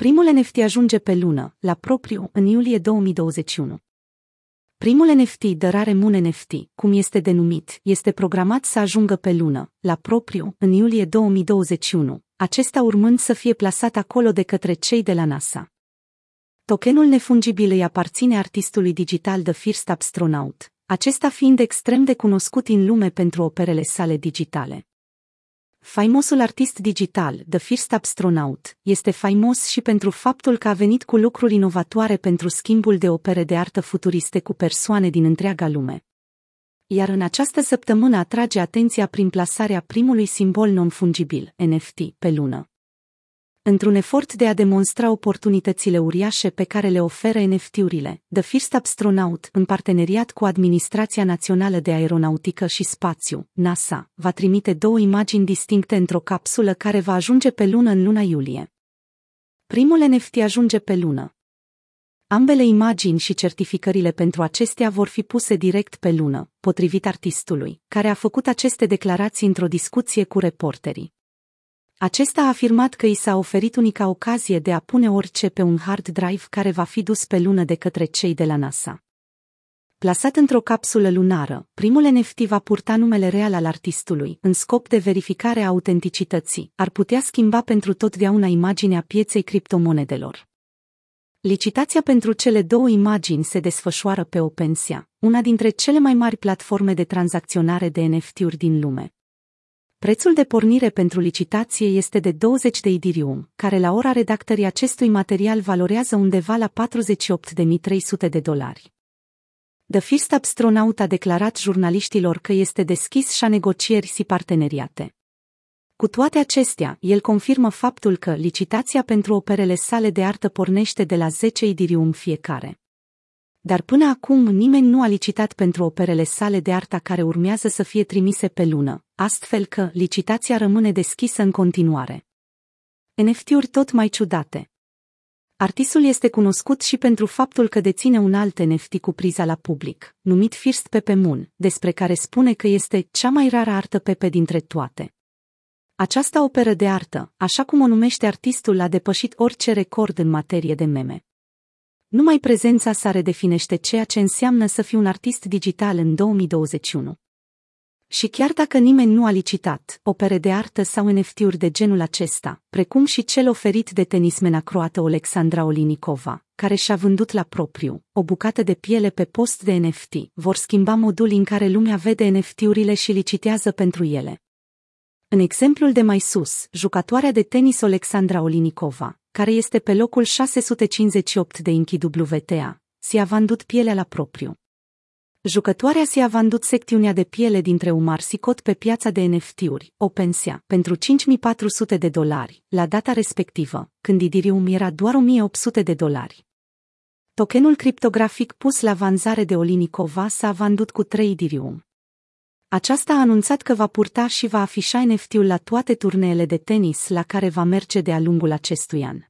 Primul NFT ajunge pe lună, la propriu, în iulie 2021. Primul NFT de Rare Moon NFT, cum este denumit, este programat să ajungă pe lună, la propriu, în iulie 2021, acesta urmând să fie plasat acolo de către cei de la NASA. Tokenul nefungibil îi aparține artistului digital The First Astronaut, acesta fiind extrem de cunoscut în lume pentru operele sale digitale. Faimosul artist digital, The First Astronaut, este faimos și pentru faptul că a venit cu lucruri inovatoare pentru schimbul de opere de artă futuriste cu persoane din întreaga lume. Iar în această săptămână atrage atenția prin plasarea primului simbol non-fungibil, NFT, pe lună într-un efort de a demonstra oportunitățile uriașe pe care le oferă NFT-urile, The First Astronaut, în parteneriat cu Administrația Națională de Aeronautică și Spațiu, NASA, va trimite două imagini distincte într-o capsulă care va ajunge pe lună în luna iulie. Primul NFT ajunge pe lună. Ambele imagini și certificările pentru acestea vor fi puse direct pe lună, potrivit artistului, care a făcut aceste declarații într-o discuție cu reporterii. Acesta a afirmat că i s-a oferit unica ocazie de a pune orice pe un hard drive care va fi dus pe lună de către cei de la NASA. Plasat într-o capsulă lunară, primul NFT va purta numele real al artistului, în scop de verificare a autenticității, ar putea schimba pentru totdeauna imaginea pieței criptomonedelor. Licitația pentru cele două imagini se desfășoară pe OpenSea, una dintre cele mai mari platforme de tranzacționare de NFT-uri din lume. Prețul de pornire pentru licitație este de 20 de idirium, care la ora redactării acestui material valorează undeva la 48.300 de dolari. The First Astronaut a declarat jurnaliștilor că este deschis și a negocieri și parteneriate. Cu toate acestea, el confirmă faptul că licitația pentru operele sale de artă pornește de la 10 idirium fiecare dar până acum nimeni nu a licitat pentru operele sale de artă care urmează să fie trimise pe lună, astfel că licitația rămâne deschisă în continuare. NFT-uri tot mai ciudate. Artistul este cunoscut și pentru faptul că deține un alt NFT cu priza la public, numit First Pepe Moon, despre care spune că este cea mai rară artă Pepe dintre toate. Această operă de artă, așa cum o numește artistul, a depășit orice record în materie de meme. Numai prezența sa redefinește ceea ce înseamnă să fii un artist digital în 2021. Și chiar dacă nimeni nu a licitat opere de artă sau NFT-uri de genul acesta, precum și cel oferit de tenismena croată Alexandra Olinikova, care și-a vândut la propriu o bucată de piele pe post de NFT, vor schimba modul în care lumea vede NFT-urile și licitează pentru ele. În exemplul de mai sus, jucătoarea de tenis Alexandra Olinikova, care este pe locul 658 de Inchi WTA, si-a vândut pielea la propriu. Jucătoarea si-a vândut secțiunea de piele dintre Umar Sicot pe piața de NFT-uri, OpenSea, pentru 5400 de dolari, la data respectivă, când Idirium era doar 1800 de dolari. Tokenul criptografic pus la vânzare de Olinikova s-a vândut cu 3 Idirium. Aceasta a anunțat că va purta și va afișa NFT-ul la toate turneele de tenis la care va merge de-a lungul acestui an.